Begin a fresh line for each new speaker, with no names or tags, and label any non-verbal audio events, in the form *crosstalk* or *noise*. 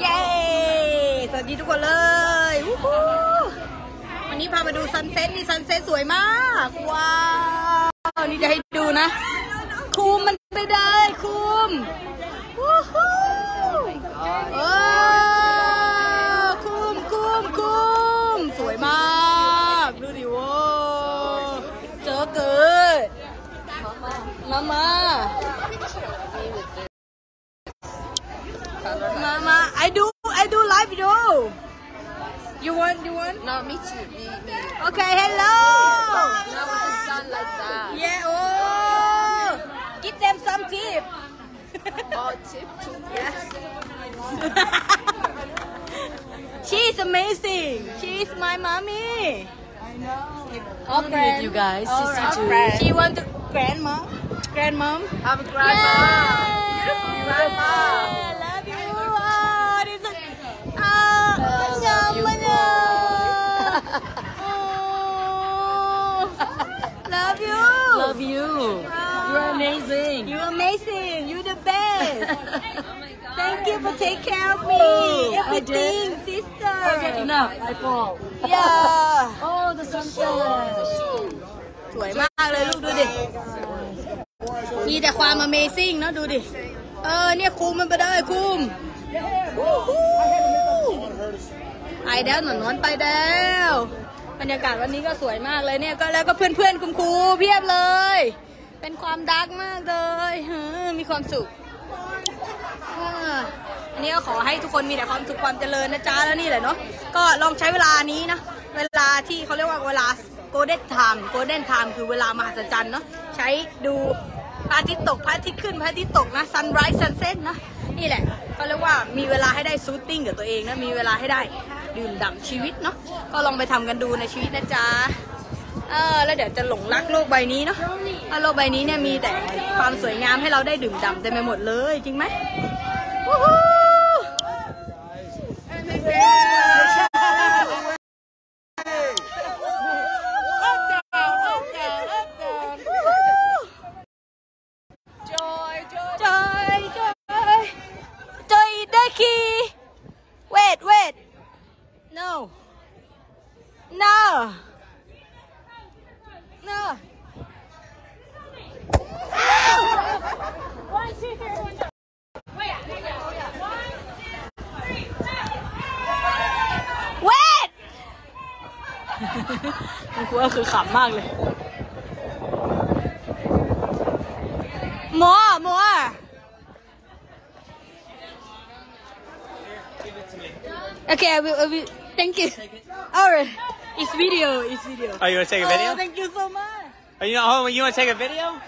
เย้ สวัสดีทุกคนเลยวู้ฮู้วันนี้พามาดูซันเซ็ตนี่ซันเซ็ตสวยมาก ว้าว นี่จะให้ดูนะ คุมมันไปเลยคุมวู้ฮู้เออคุมคุมคุมสวยมาก ดูดิโว้เจอเกิดมามา I do, I do live video. You want, you want?
No, me too. Me, me.
Okay, hello.
Not with the sun like that.
Yeah, oh, give them some tip.
Oh, tip too. Yes. *laughs*
She's amazing. She's my mommy.
I'll be with you guys.
All
Sissy
right. She want to grandma, grandmom.
Have a grandma. Beautiful grandma.
Love you.
Love you. You're amazing.
You're amazing. You're the best. Thank you for take care of me.
Oh, I
Everything,
Okay,
sister.
enough. I fall.
Yeah.
Oh, the sunset.
สวยมากเลยลูกดูดิ มีแต่ความ Amazing เนอะดูดิ เออเนี่ยคุมมันไปได้คุมวู้ฮู้ไปแล้วหนอนนอนไปแล้ว บรรยากาศวันนี้ก็สวยมากเลยเนี่ยก็แล้วก็เพื่อนๆคุณครูเพียบเลย เป็นความดักมากเลยเฮ้อมีความสุขอันนี้ก็ขอให้ทุกคนมีแต่ความสุขความเจริญนะจ๊ะแล้วนี่แหละเนาะก็ลองใช้เวลานี้นะเวลาที่เขาเรียกว่าเวลา golden time golden time คือเวลามหัศจรรย์เนาะใช้ดูพระอาทิตย์ตกพระอาทิตย์ขึ้นพระอาทิตย์ตกนะ sunrise sunset นะนี่แหละเขาเรียกว่ามีเวลาให้ได้ซูตติ้งกับตัวเองนะมีเวลาให้ได้ ดื่มด่ำชีวิตเนาะก็ลองไปทำกันดูในชีวิตนะจ๊ะเออแล้วเดี๋ยวจะหลงรักโลกใบนี้เนาะเพราโลกใบนี้เนี่ยมีแต่ความสวยงามให้เราได้ดื่มด่ำเต็มไปหมดเลยจริงไหม No No No Wait *laughs* มันคือว่าคือขำมากเลย More, more. Okay, I will, I will. Thank you. Alright. It's video, it's video.
Oh, you want to take a
Oh,
video?
thank you so much.
Oh, you oh, you want to take a video?